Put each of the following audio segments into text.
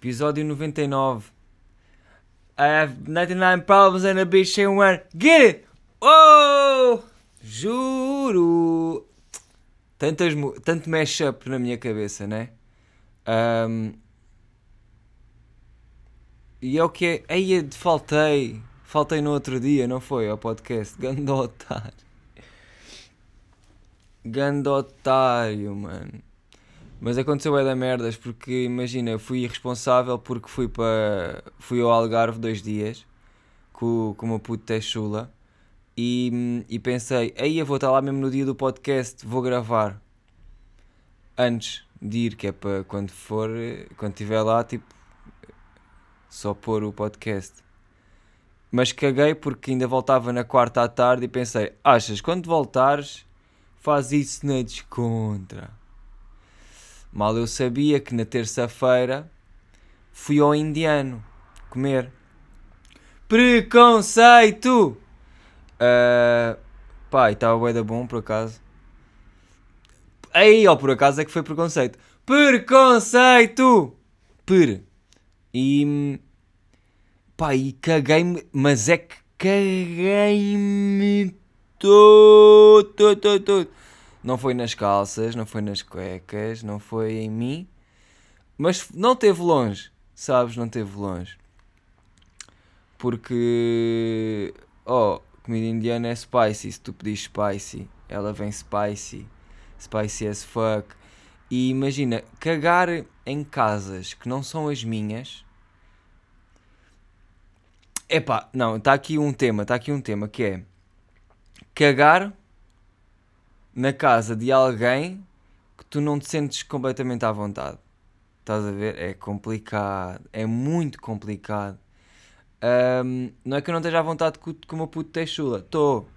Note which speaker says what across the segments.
Speaker 1: Episódio 99. I have 99 problems and a bitch in one. Get it! Oh! Juro! Tantas, tanto mashup na minha cabeça, né? Ahm, e é o que é. Aí faltei. Faltei no outro dia, não foi? Ao podcast. Ganda otário. Ganda otário, mano. Mas aconteceu é da merdas porque imagina, eu fui irresponsável porque fui para. fui ao Algarve dois dias com, com o meu puto Techula e, e pensei, aí eu vou estar lá mesmo no dia do podcast, vou gravar antes de ir, que é para quando for, quando estiver lá, tipo, só pôr o podcast. Mas caguei porque ainda voltava na quarta à tarde e pensei, achas, quando voltares, faz isso na descontra. Mal eu sabia que na terça-feira fui ao indiano comer. Preconceito! Uh, pá, estava bué da bom por acaso. Aí, ó, por acaso é que foi preconceito. Preconceito! Per. E. Pá, e caguei-me, mas é que caguei-me todo, todo, todo. Não foi nas calças, não foi nas cuecas, não foi em mim. Mas não teve longe, sabes? Não teve longe. Porque. Oh, comida indiana é spicy. Se tu pedis spicy, ela vem spicy. Spicy as fuck. E imagina, cagar em casas que não são as minhas. Epá, não, está aqui um tema, está aqui um tema que é cagar na casa de alguém que tu não te sentes completamente à vontade. Estás a ver? É complicado, é muito complicado. Ahm, não é que eu não esteja à vontade com, o meu puto Teixula, estou.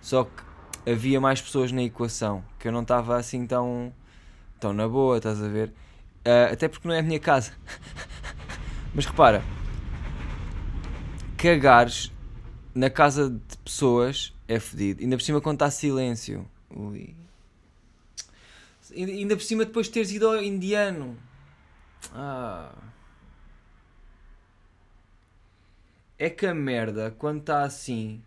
Speaker 1: Só que havia mais pessoas na equação, que eu não estava assim tão, tão na boa, estás a ver? Ah, até porque não é a minha casa. Mas repara, cagares na casa de pessoas é fedido. Ainda por cima quando está silêncio. Ui. Ainda por cima depois de teres ido ao indiano. Ah. É que a merda, quando está assim,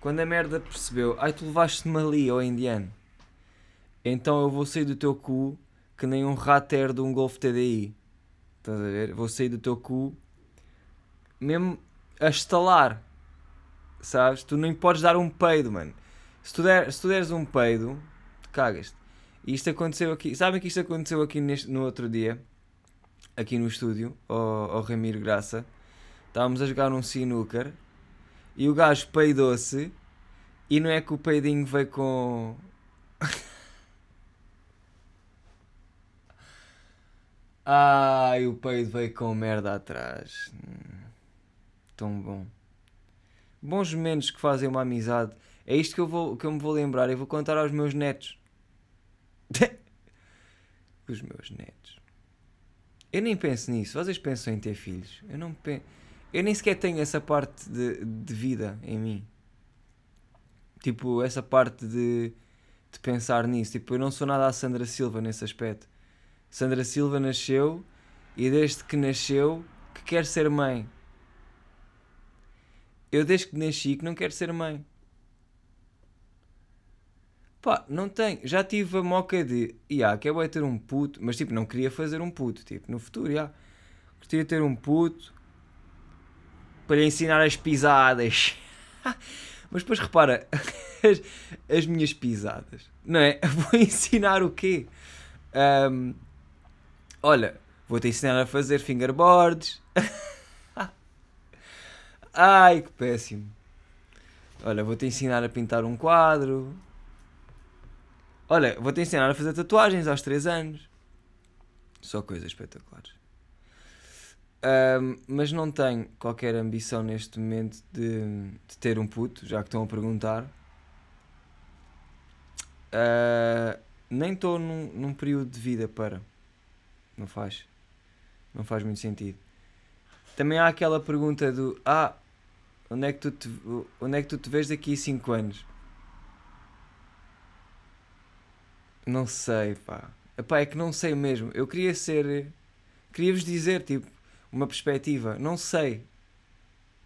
Speaker 1: quando a merda percebeu, ai tu levaste-me ali ao indiano, então eu vou sair do teu cu que nem um rater de um Golf TDI. Estás a ver? Vou sair do teu cu mesmo a estalar. Sabes? Tu nem podes dar um peido, mano. Se tu, der, se tu deres um peido, cagas-te. E isto aconteceu aqui. Sabem que isto aconteceu aqui neste, no outro dia, aqui no estúdio, ao, ao Ramiro Graça. Estávamos a jogar um snooker e o gajo peidou-se. E não é que o peidinho veio com. Ai, o peido veio com merda atrás. Hum, Tão bom. Bons momentos que fazem uma amizade. É isto que eu, vou, que eu me vou lembrar. Eu vou contar aos meus netos. Os meus netos. Eu nem penso nisso. Vocês pensam em ter filhos. Eu não penso. Eu nem sequer tenho essa parte de, de vida em mim. Tipo, essa parte de, de pensar nisso. Tipo, eu não sou nada a Sandra Silva nesse aspecto. Sandra Silva nasceu e desde que nasceu que quer ser mãe. Eu desde que nasci que não quero ser mãe. Pá, não tenho. Já tive a moca de. Ya, quero é ter um puto. Mas tipo, não queria fazer um puto. Tipo, no futuro, já. Gostaria de ter um puto. Para lhe ensinar as pisadas. mas depois repara. As, as minhas pisadas. Não é? Vou ensinar o quê? Ahm, olha, vou-te ensinar a fazer fingerboards. Ai, que péssimo. Olha, vou-te ensinar a pintar um quadro. Olha, vou-te ensinar a fazer tatuagens aos 3 anos. Só coisas espetaculares. Ahm, mas não tenho qualquer ambição neste momento de, de ter um puto, já que estão a perguntar. Ah, nem estou num, num período de vida para. Não faz. Não faz muito sentido. Também há aquela pergunta do Ah, onde é que tu te, onde é que tu te vês daqui a 5 anos? Não sei, pá. Epá, é que não sei mesmo. Eu queria ser. Queria-vos dizer, tipo, uma perspectiva. Não sei.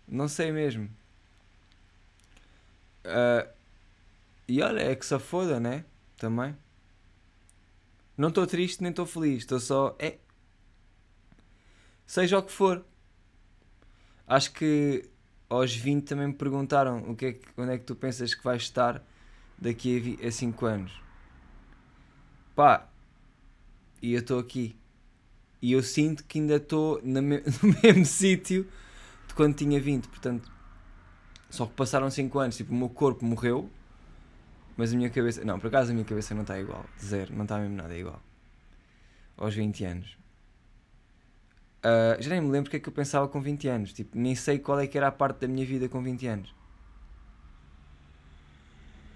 Speaker 1: Não sei mesmo. Uh, e olha, é que se foda, né? Também. Não estou triste nem estou feliz. Estou só. É. Seja o que for. Acho que aos 20 também me perguntaram o que é que, onde é que tu pensas que vais estar daqui a 5 anos. Pá, e eu estou aqui. E eu sinto que ainda estou no mesmo sítio de quando tinha 20. Portanto, só que passaram 5 anos. Tipo, o meu corpo morreu, mas a minha cabeça. Não, por acaso a minha cabeça não está igual. Zero, não está mesmo nada igual. Aos 20 anos. Uh, já nem me lembro o que é que eu pensava com 20 anos. Tipo, nem sei qual é que era a parte da minha vida com 20 anos.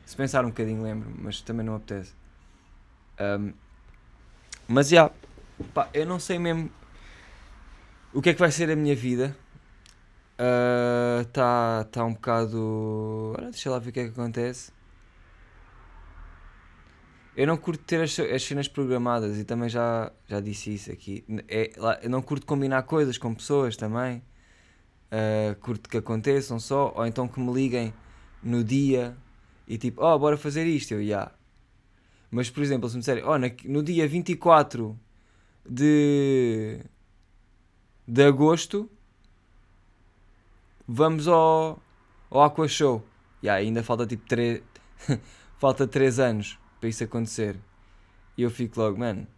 Speaker 1: Se pensar um bocadinho, lembro mas também não apetece. Um, mas já, pá, eu não sei mesmo o que é que vai ser a minha vida. Está uh, tá um bocado. Olha, deixa lá ver o que é que acontece. Eu não curto ter as, as cenas programadas e também já, já disse isso aqui. É, eu não curto combinar coisas com pessoas também. Uh, curto que aconteçam só, ou então que me liguem no dia e tipo, oh, bora fazer isto. Eu, já. Yeah. Mas, por exemplo, se me disserem, oh, no dia 24 de, de agosto, vamos ao, ao Aqua Show. E yeah, ainda falta tipo 3 falta 3 anos para isso acontecer. E eu fico logo, mano,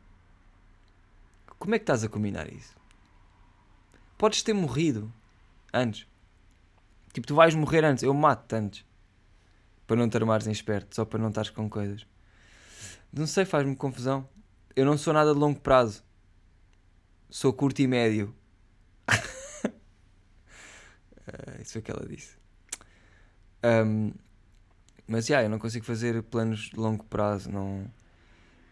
Speaker 1: como é que estás a combinar isso? Podes ter morrido antes. Tipo, tu vais morrer antes, eu mato-te antes. Para não te armares em esperto, só para não estares com coisas. Não sei, faz-me confusão. Eu não sou nada de longo prazo. Sou curto e médio. uh, isso foi o que ela disse. Um, mas, já, yeah, eu não consigo fazer planos de longo prazo. Não,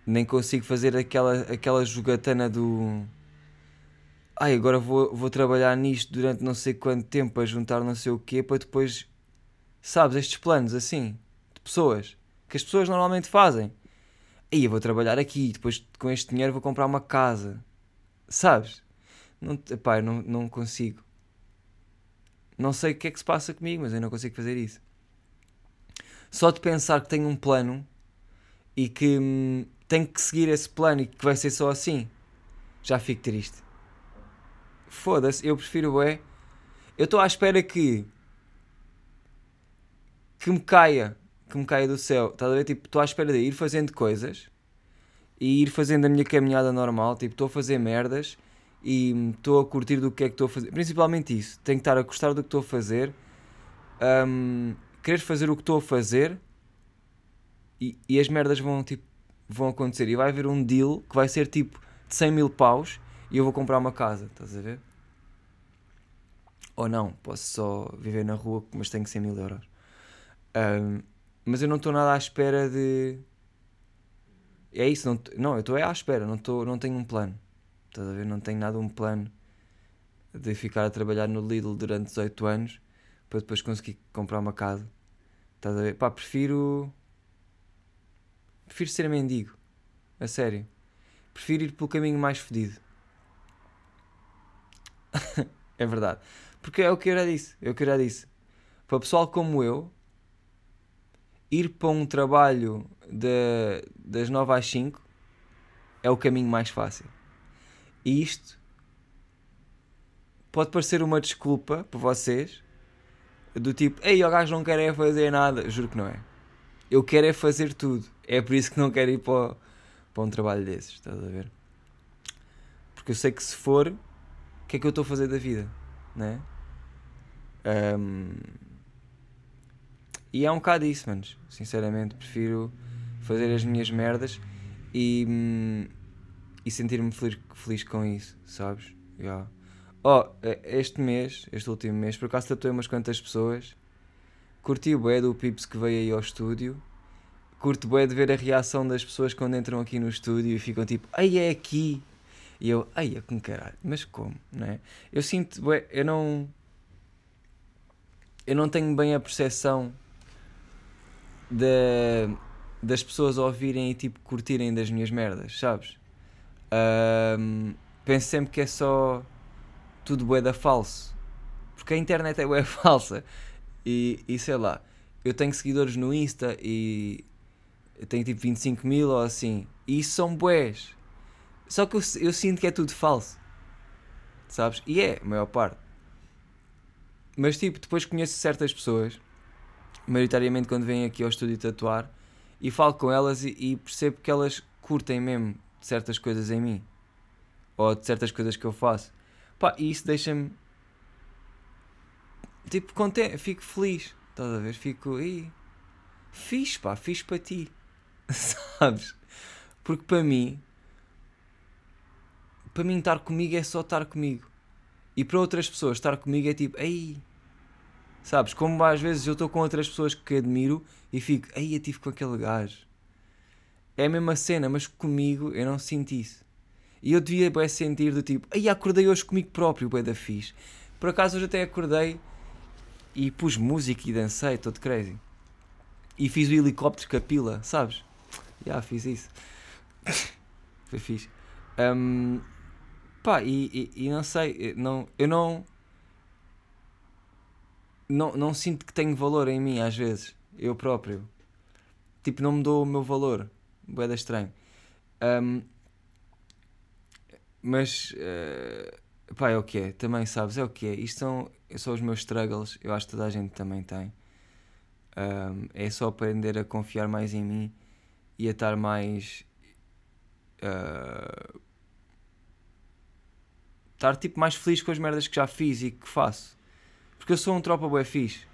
Speaker 1: nem consigo fazer aquela, aquela jogatana do... Ai, agora vou, vou trabalhar nisto durante não sei quanto tempo a juntar não sei o quê para depois... Sabes, estes planos assim, de pessoas, que as pessoas normalmente fazem aí eu vou trabalhar aqui, depois com este dinheiro vou comprar uma casa. Sabes? Não, epá, não, não consigo. Não sei o que é que se passa comigo, mas eu não consigo fazer isso. Só de pensar que tenho um plano e que hum, tenho que seguir esse plano e que vai ser só assim, já fico triste. Foda-se, eu prefiro é. Eu estou à espera que. que me caia que me caia do céu. Estás a ver? Tipo, estou à espera de ir fazendo coisas e ir fazendo a minha caminhada normal. Tipo, estou a fazer merdas e estou a curtir do que é que estou a fazer. Principalmente isso. Tenho que estar a gostar do que estou a fazer. Um, querer fazer o que estou a fazer e, e, as merdas vão, tipo, vão acontecer. E vai haver um deal que vai ser tipo de 100 mil paus e eu vou comprar uma casa. Estás a ver? Ou não, posso só viver na rua, mas tenho 100 mil euros. Um, mas eu não estou nada à espera de. É isso, não, não eu estou é à espera, não, tô, não tenho um plano. Estás a ver? Não tenho nada um plano de ficar a trabalhar no Lidl durante 18 anos para depois conseguir comprar uma casa. Estás a ver? Pá, prefiro. Prefiro ser mendigo. A sério. Prefiro ir pelo caminho mais fedido. é verdade. Porque é o que eu já disse. É o que eu já disse. Para pessoal como eu, ir para um trabalho de, das 9 às 5 é o caminho mais fácil. E isto pode parecer uma desculpa para vocês, do tipo, ei, o gajo não quer é fazer nada. Juro que não é. Eu quero é fazer tudo. É por isso que não quero ir para, para um trabalho desses, estás a ver? Porque eu sei que se for, o que é que eu estou a fazer da vida, né? Um, e é um bocado isso, manos. Sinceramente, prefiro fazer as minhas merdas e, hum, e sentir-me feliz, feliz com isso, sabes? Yeah. Oh, este mês, este último mês, por acaso tatuei umas quantas pessoas. Curti o bué do Pips que veio aí ao estúdio. Curto bué de ver a reação das pessoas quando entram aqui no estúdio e ficam tipo, ai é aqui. E eu, ai é com caralho, mas como, não é? Eu sinto, bué, eu não. Eu não tenho bem a percepção das pessoas ouvirem e tipo curtirem das minhas merdas, sabes? Um, penso sempre que é só tudo bué da falso. Porque a internet é bué falsa. E, e sei lá, eu tenho seguidores no Insta e tenho tipo 25 mil ou assim. E isso são bués. Só que eu, eu sinto que é tudo falso. Sabes? E é, a maior parte. Mas tipo, depois conheço certas pessoas, maioritariamente quando vêm aqui ao estúdio tatuar, e falo com elas e, e percebo que elas curtem mesmo de certas coisas em mim. Ou de certas coisas que eu faço. Pá, e isso deixa-me. Tipo, contente, fico feliz. Estás a ver? Fico. Ih, fiz, pá, fiz para ti. Sabes? Porque para mim. Para mim, estar comigo é só estar comigo. E para outras pessoas, estar comigo é tipo, ei. Sabes? Como às vezes eu estou com outras pessoas que admiro e fico, ei, eu estive com aquele gajo. É a mesma cena, mas comigo eu não sinto isso. E eu devia bem sentir do tipo, ei, acordei hoje comigo próprio, bem da fixe. Por acaso hoje até acordei e pus música e dancei, todo crazy. E fiz o helicóptero capila, sabes? Já yeah, fiz isso. Foi fixe. Um, pá, e, e, e, não sei, não, eu não, não. Não sinto que tenho valor em mim às vezes, eu próprio. Tipo, não me dou o meu valor. Boeda estranho. Um, mas. Uh, pá, é o que é. Também sabes, é o que é. Isto são, são os meus struggles. Eu acho que toda a gente também tem. Um, é só aprender a confiar mais em mim e a estar mais. Uh, estar tipo mais feliz com as merdas que já fiz e que faço. Porque eu sou um tropa bué fixe.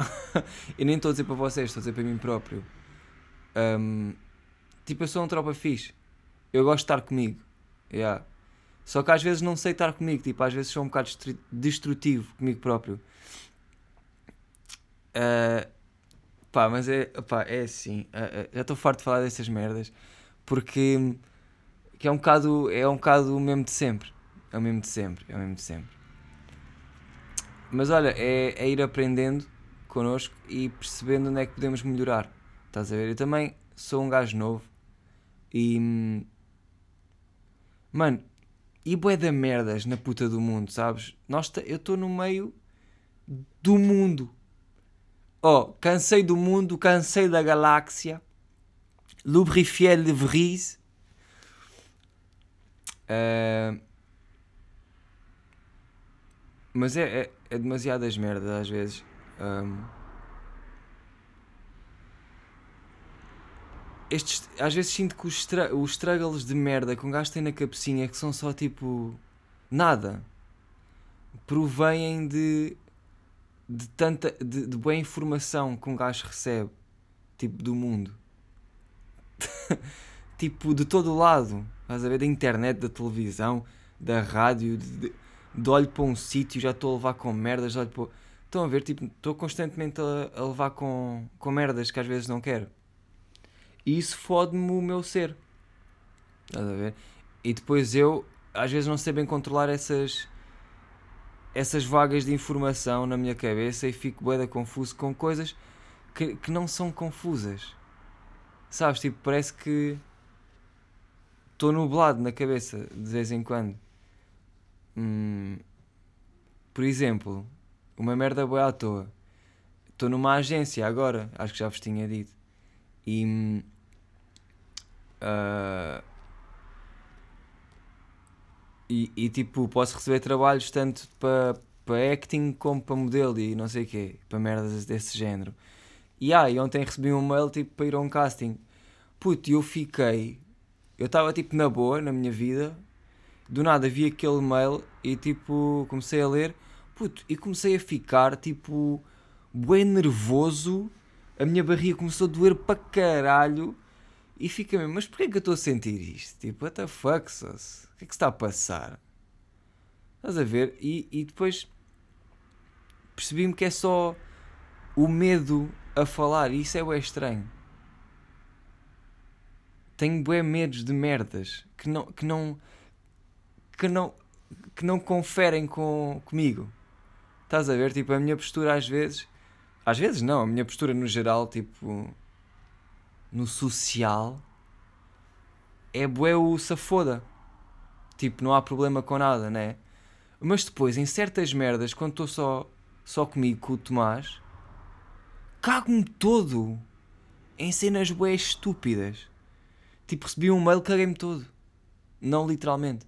Speaker 1: e nem estou a dizer para vocês, estou a dizer para mim próprio. Um, tipo, eu sou um tropa fixe. Eu gosto de estar comigo. Yeah. Só que às vezes não sei estar comigo. Tipo, às vezes sou um bocado destrutivo comigo próprio. Uh, pá, mas é, pá, é assim. Uh, uh, já estou farto de falar dessas merdas. Porque que é um bocado, é um bocado o mesmo de sempre. É o mesmo de sempre. É o mesmo de sempre. Mas olha, é, é ir aprendendo connosco e percebendo onde é que podemos melhorar. Estás a ver? Eu também sou um gajo novo e. Mano, e bué da merdas na puta do mundo, sabes? Nós eu estou no meio do mundo. Oh, cansei do mundo, cansei da galáxia. Lubrifiel de Vries. Uh, mas é, é, é demasiadas merdas às vezes. Um, estes, às vezes sinto que os, os struggles de merda que um gajo tem na cabecinha que são só tipo nada. Provêm de de tanta de, de boa informação que um gajo recebe tipo do mundo. Tipo de todo lado. Estás a ver? Da internet da televisão da rádio de, de de olho para um sítio já estou a levar com merdas, olho para... Estão a ver, tipo, estou constantemente a, a, levar com, com merdas que às vezes não quero. E isso fode-me o meu ser. Estás a ver? E depois eu, às vezes, não sei bem controlar essas essas vagas de informação na minha cabeça e fico boeda confuso com coisas que, que não são confusas. Sabes? Tipo, parece que estou nublado na cabeça de vez em quando. Hum, por exemplo, uma merda boa à toa. Estou numa agência agora, acho que já vos tinha dito. E. Uh, e, e, tipo, posso receber trabalhos tanto para para acting como para modelo e não sei o quê, para merdas desse género. E ah, e ontem recebi um mail tipo para ir a um casting. Puto, eu fiquei. Eu estava tipo na boa na minha vida, do nada vi aquele mail e tipo comecei a ler puto, e comecei a ficar tipo bem nervoso, a minha barriga começou a doer para caralho e fica mesmo, mas porquê que eu estou a sentir isto? Tipo, what the fuck, sos? O que é que está a passar? Estás a ver? E, e depois percebi-me que é só o medo a falar e isso é bem estranho. Tenho bem medos de merdas que não, que não que não, que não conferem com, comigo. Estás a ver? Tipo, a minha postura às vezes. Às vezes não, a minha postura no geral, tipo. No social. É bué o safoda. Tipo, não há problema com nada, né? Mas depois, em certas merdas, quando estou só, só comigo, com o Tomás, cago-me todo em cenas bué estúpidas. Tipo, recebi um mail, caguei-me todo. Não literalmente.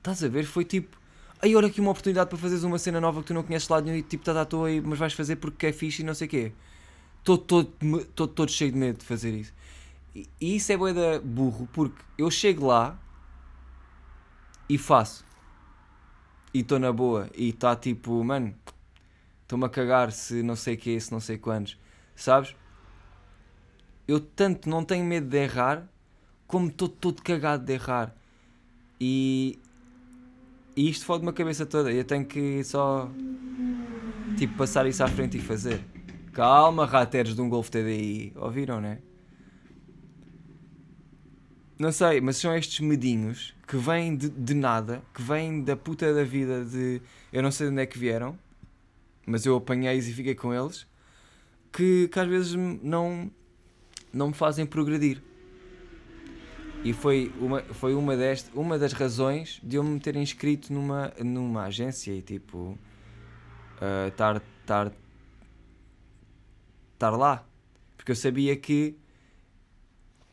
Speaker 1: Estás a ver? Foi tipo, aí olha aqui uma oportunidade para fazeres uma cena nova que tu não conheces lá nenhum e tipo, estás à toa aí, mas vais fazer porque é fixe e não sei o quê. Estou todo, todo, cheio de medo de fazer isso. E, e isso é bué da burro, porque eu chego lá e faço. E estou na boa. E está tipo, mano, estou-me a cagar se não sei o quê, se não sei quantos. Sabes? Eu tanto não tenho medo de errar, como estou todo cagado de errar. E, e isto fode uma cabeça toda. Eu tenho que só tipo passar isso à frente e fazer. Calma, rateros de um Golf TDI. Ouviram, né? Não sei, mas são estes medinhos que vêm de, de nada, que vêm da puta da vida de. Eu não sei de onde é que vieram, mas eu apanhei-os e fiquei com eles, que, que às vezes não, não me fazem progredir. E foi uma, foi uma, deste, uma das razões de eu me ter inscrito numa, numa agência e tipo estar uh, estar estar lá. Porque eu sabia que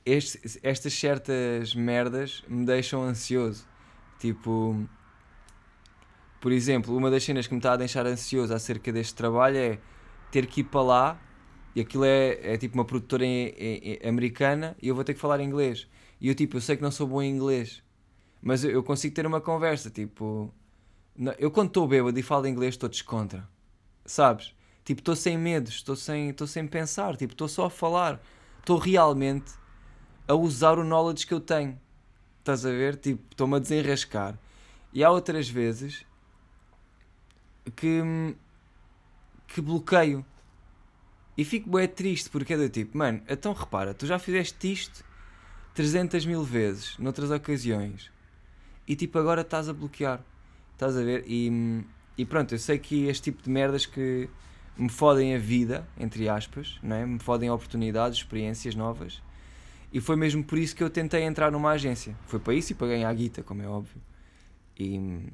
Speaker 1: este, estas certas merdas me deixam ansioso. Tipo, por exemplo, uma das cenas que me está a deixar ansioso acerca deste trabalho é ter que ir para lá e aquilo é, é tipo uma produtora em, em, em, americana e eu vou ter que falar inglês. E eu tipo, eu sei que não sou bom em inglês, mas eu, consigo ter uma conversa, tipo... Eu quando estou bêbado e falo inglês estou descontra, sabes? Tipo, estou sem medos, estou sem, sem pensar, tipo, estou só a falar. Estou realmente a usar o knowledge que eu tenho. Estás a ver? Tipo, estou-me a desenrascar. E há outras vezes que, que bloqueio. E fico bem triste porque é do tipo, mano, então repara, tu já fizeste isto 300 mil vezes, noutras ocasiões, e tipo agora estás a bloquear. Estás a ver? E, e pronto, eu sei que este tipo de merdas que me fodem a vida, entre aspas, não é? me fodem oportunidades, experiências novas. E foi mesmo por isso que eu tentei entrar numa agência. Foi para isso e para ganhar a guita, como é óbvio. E,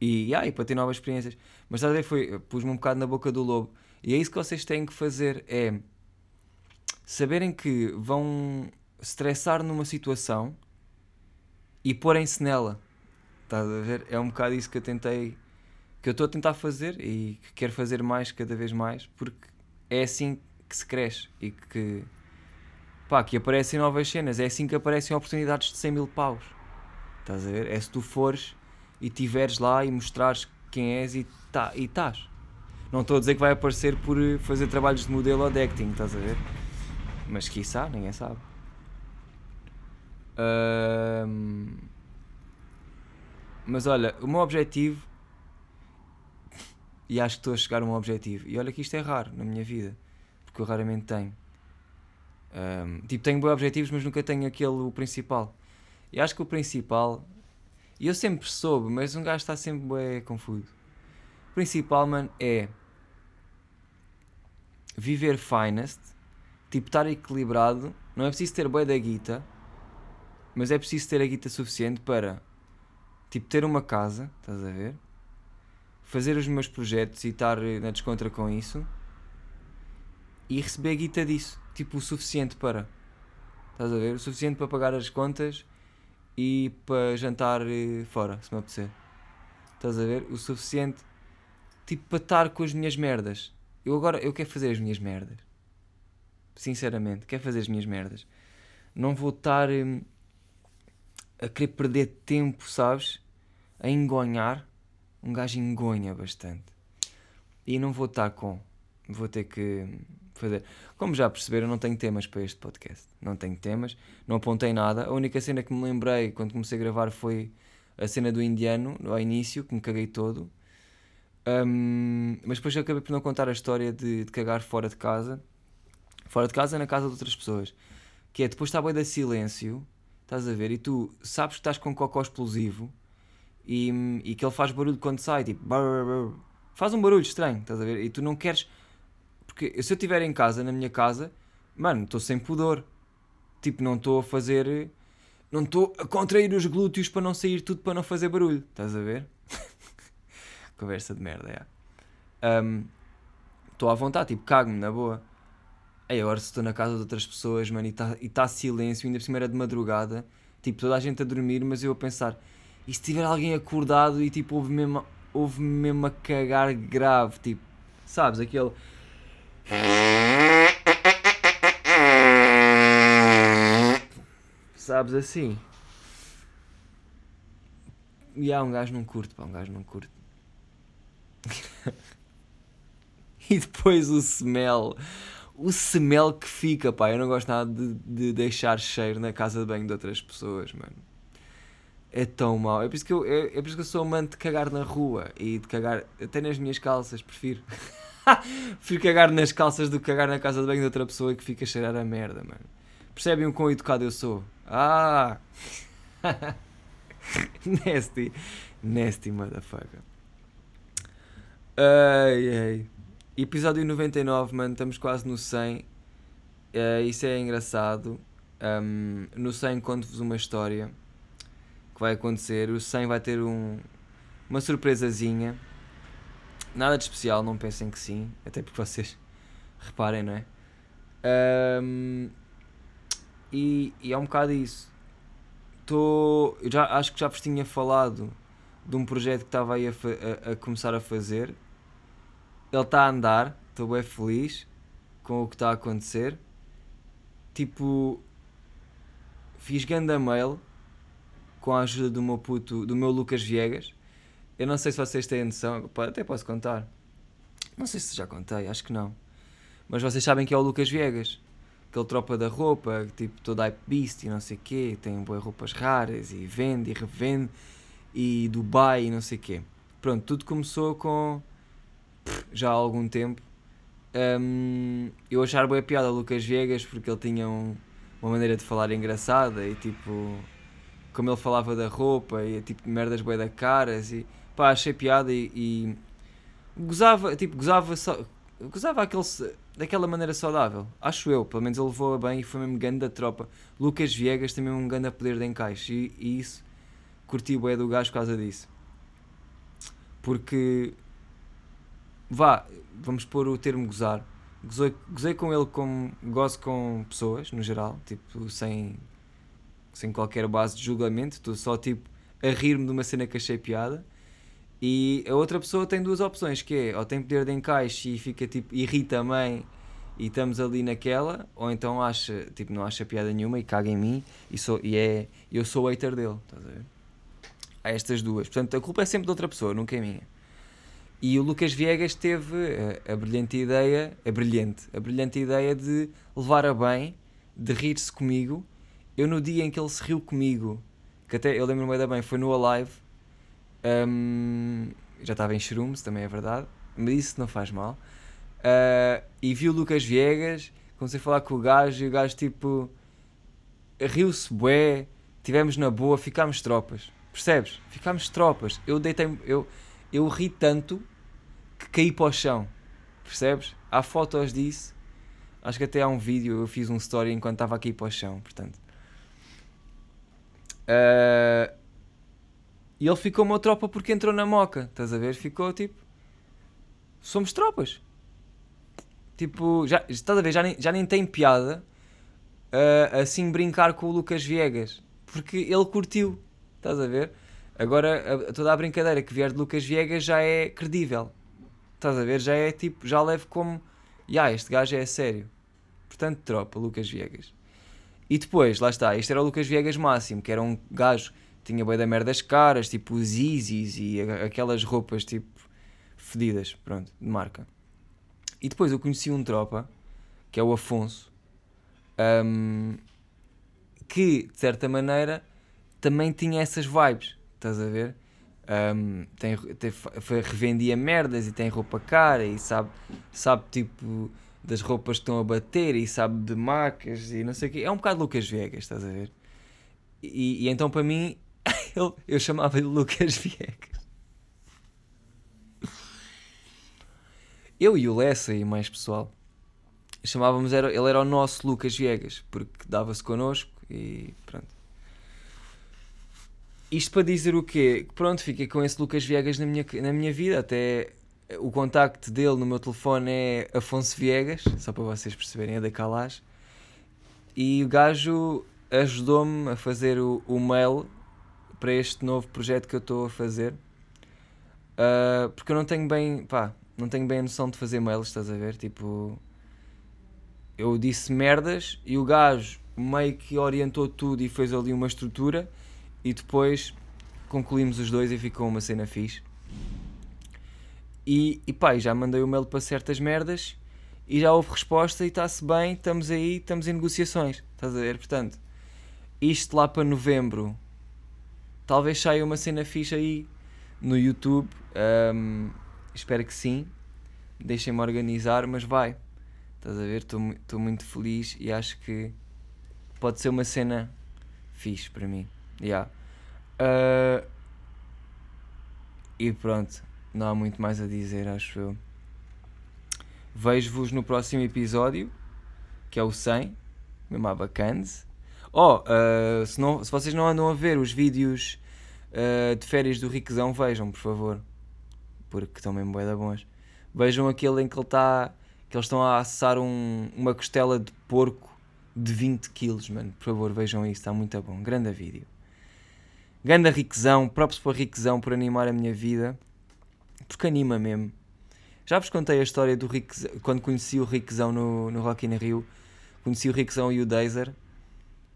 Speaker 1: e, ah, e para ter novas experiências. Mas estás a ver, foi, pus-me um bocado na boca do lobo. E é isso que vocês têm que fazer: é saberem que vão estressar numa situação e porem-se nela. Estás a ver? É um bocado isso que eu tentei, que eu estou a tentar fazer e que quero fazer mais cada vez mais, porque é assim que se cresce e que, pá, que aparecem novas cenas, é assim que aparecem oportunidades de 100 mil paus. Estás a ver? É se tu fores e tiveres lá e mostrares quem és e tá, estás. Não estou a dizer que vai aparecer por eh, fazer trabalhos de modelo ou de acting, estás a ver? Mas quiçá, ninguém sabe. Um, mas olha, o meu objetivo. E acho que estou a chegar a um objetivo. E olha que isto é raro na minha vida. Porque eu raramente tenho. Um, tipo, tenho bons objetivos, mas nunca tenho aquele principal. E acho que o principal. E eu sempre soube, mas um gajo está sempre bem confuso. O principal, mano, é viver finest, tipo estar equilibrado, não é preciso ter boa da guita, mas é preciso ter a guita suficiente para tipo ter uma casa, estás a ver? Fazer os meus projetos e estar na descontra com isso e receber a guita disso, tipo o suficiente para estás a ver? O suficiente para pagar as contas e para jantar eh, fora, se me apetecer. Estás a ver? O suficiente tipo para estar com as minhas merdas eu agora eu quero fazer as minhas merdas. Sinceramente, quero fazer as minhas merdas. Não vou estar hum, a querer perder tempo, sabes? A engonhar. Um gajo engonha bastante. E não vou estar com. Vou ter que fazer. Como já perceberam, não tenho temas para este podcast. Não tenho temas, não apontei nada. A única cena que me lembrei quando comecei a gravar foi a cena do indiano, ao início, que me caguei todo. Um, mas depois eu acabei por não contar a história de, de, cagar fora de casa. Fora de casa, na casa de outras pessoas. Que é depois está bem da silêncio, estás a ver, e tu sabes que estás com um cocó explosivo e, e que ele faz barulho quando sai, tipo, brr, brr, faz um barulho estranho, estás a ver, e tu não queres. Porque se eu estiver em casa, na minha casa, mano, estou sem pudor. Tipo, não estou a fazer. não estou a contrair os glúteos para não sair tudo para não fazer barulho. Estás a ver? Conversa de merda, é. Estou um, à vontade, tipo, cago-me, na boa. Aí agora se estou na casa de outras pessoas, mano, e está tá silêncio, ainda por cima era de madrugada, tipo, toda a gente a dormir, mas eu a pensar, e se tiver alguém acordado e tipo, houve mesmo, houve mesmo a cagar grave, tipo, sabes, aquele. Sabes assim? E há um gajo não curto, pá, um gajo não curto. e depois o smell. O smell que fica, pá. Eu não gosto nada de, de deixar cheiro na casa de banho de outras pessoas, mano. É tão mau. É por isso que eu, é, é por isso que eu sou amante de cagar na rua e de cagar até nas minhas calças, prefiro. prefiro cagar nas calças do que cagar na casa de banho de outra pessoa que fica a cheirar a merda, mano. Percebem o quão educado eu sou? Ah! nasty. Nasty motherfucker. Ai, ai. Episódio 99, mano. Estamos quase no 100. Uh, eh, isso é engraçado. Um, no 100 conto-vos uma história que vai acontecer. O 100 vai ter um, uma surpresazinha. Nada de especial, não pensem que sim. Até porque vocês reparem, não é? Um, e, e é um bocado isso. Tô, já, acho que já vos tinha falado de um projeto que estava aí a, a, a começar a fazer. Ele está a andar, estou bem feliz com o que está a acontecer. Tipo, fiz ganda mail com a ajuda do meu puto, do meu Lucas Viegas. Eu não sei se vocês têm noção, até posso contar. Não sei se já contei, acho que não. Mas vocês sabem que é o Lucas Viegas aquele tropa da roupa, tipo todo hype beast e não sei quê, tem boas roupas raras e vende e revende e Dubai e não sei quê. Pronto, tudo começou com já há algum tempo. Um, eu achar boa piada Lucas Viegas porque ele tinha um, uma maneira de falar engraçada e tipo como ele falava da roupa e tipo merdas boas da caras e pá, achei piada e, e gozava, tipo, gozava só, gozava aquele daquela maneira saudável. Acho eu, pelo menos ele levou-a bem e foi mesmo grande da tropa. Lucas Viegas tem mesmo um grande poder de encaixe e, e isso curti o do gajo por causa disso. Porque vá, vamos pôr o termo gozar. Gozei, gozei com ele como gozo com pessoas, no geral, tipo, sem, sem qualquer base de julgamento, estou só tipo a rir-me de uma cena que achei piada e a outra pessoa tem duas opções, que é ou tem poder de encaixe e fica tipo, irrita também e estamos ali naquela, ou então acha, tipo, não acha piada nenhuma e caga em mim e, sou, e é, eu sou o hater dele, estás a ver? Há estas duas. Portanto, a culpa é sempre de outra pessoa, nunca é minha. E o Lucas Viegas teve a, a brilhante ideia, a brilhante, a brilhante ideia de levar a bem, de rir-se comigo. Eu no dia em que ele se riu comigo, que até eu lembro-me bem, foi no Alive, um, já estava em Shrooms, também é verdade, mas isso não faz mal. Uh, e vi o Lucas Viegas, comecei a falar com o gajo e o gajo tipo riu-se bué, tivemos na boa, ficámos tropas. Percebes? Ficámos tropas. Eu deitei eu, eu ri tanto que caí para o chão. Percebes? Há fotos disso. Acho que até há um vídeo, eu fiz um story enquanto estava aqui para o chão, portanto. Uh, e ele ficou uma tropa porque entrou na moca, estás a ver? Ficou tipo. Somos tropas. Tipo, já, estás a ver? Já nem, já nem tem piada uh, assim brincar com o Lucas Viegas. Porque ele curtiu, estás a ver? Agora a, toda a brincadeira que vier de Lucas Viegas já é credível. Estás a ver? Já é tipo, já levo como. Ya, yeah, este gajo é sério. Portanto, tropa, Lucas Viegas. E depois, lá está, este era o Lucas Viegas máximo, que era um gajo tinha bem da merdas caras, tipo os Yeezys e aquelas roupas tipo fedidas, pronto, de marca. E depois eu conheci um tropa, que é o Afonso, um, que de certa maneira também tinha essas vibes, estás a ver? Um, tem, tem, revendia merdas e tem roupa cara e sabe, sabe tipo das roupas que estão a bater e sabe de marcas e não sei o quê. É um bocado Lucas Vegas, estás a ver? E, e então para mim eu, eu chamava-lhe Lucas Viegas. Eu e o Lessa e mais pessoal chamávamos, era, ele era o nosso Lucas Viegas, porque dava-se connosco e pronto. Isto para dizer o quê? Pronto, fiquei com esse Lucas Viegas na minha, na minha vida. Até o contacto dele no meu telefone é Afonso Viegas, só para vocês perceberem, é da Calage. E o gajo ajudou-me a fazer o, o mail para este novo projeto que eu estou a fazer. Uh, porque eu não tenho bem, pá, não tenho bem a noção de fazer mails, estás a ver? Tipo, eu disse merdas e o gajo meio que orientou tudo e fez ali uma estrutura e depois concluímos os dois e ficou uma cena fixe. E, e pá, já mandei o mail para certas merdas e já houve resposta e está-se bem, estamos aí, estamos em negociações, estás a ver? Portanto, isto lá para novembro, talvez saia uma cena fixe aí no YouTube, um, espero que sim, deixem-me organizar, mas vai, estás a ver? Estou muito feliz e acho que pode ser uma cena fixe para mim. Yeah. Uh, e pronto, não há muito mais a dizer, acho eu. Vejo-vos no próximo episódio, que é o 100, mesmo a bacanas. Oh, uh, se, não, se vocês não andam a ver os vídeos uh, de férias do Riquezão, vejam, por favor. Porque estão mesmo bem da bons. Vejam aquele em que ele está. que eles estão a assar um, uma costela de porco de 20 quilos, mano. Por favor, vejam isso, está muito bom. Grande vídeo. Ganda Riquezão, próprios para Riquezão por animar a minha vida. Porque anima mesmo. Já vos contei a história do Riquezão, quando conheci o Riquezão no, no Rock in Rio. Conheci o Riquezão e o Dazer.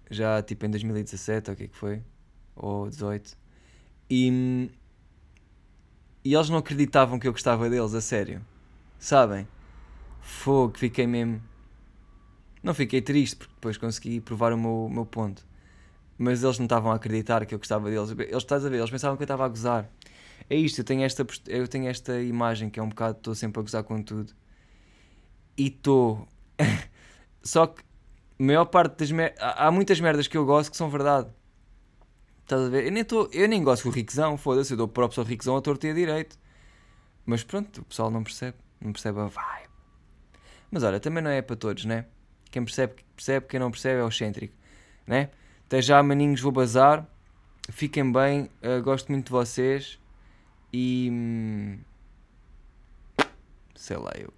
Speaker 1: Já tipo em 2017, ou o que é que foi? Ou 18. E, e eles não acreditavam que eu gostava deles, a sério. Sabem? Fogo, fiquei mesmo. Não fiquei triste porque depois consegui provar o meu, meu ponto mas eles não estavam a acreditar que eu gostava deles. Eles, estás a ver, eles pensavam que eu estava a gozar. É isto, eu tenho esta, eu tenho esta imagem que é um bocado, estou sempre a gozar com tudo. E estou. Só que a maior parte das merdas. Há muitas merdas que eu gosto que são verdade. Estás a ver? Eu nem, tô, eu nem gosto do Riquezão, foda-se, eu dou próprio ao Riquezão a torto e a direito. Mas pronto, o pessoal não percebe, não percebe a vibe. Mas olha, também não é para todos, né? Quem percebe, percebe, quem não percebe é o excêntrico, né? Até já, maninhos, vou bazar. Fiquem bem, uh, gosto muito de vocês. E. Hum, sei lá, eu.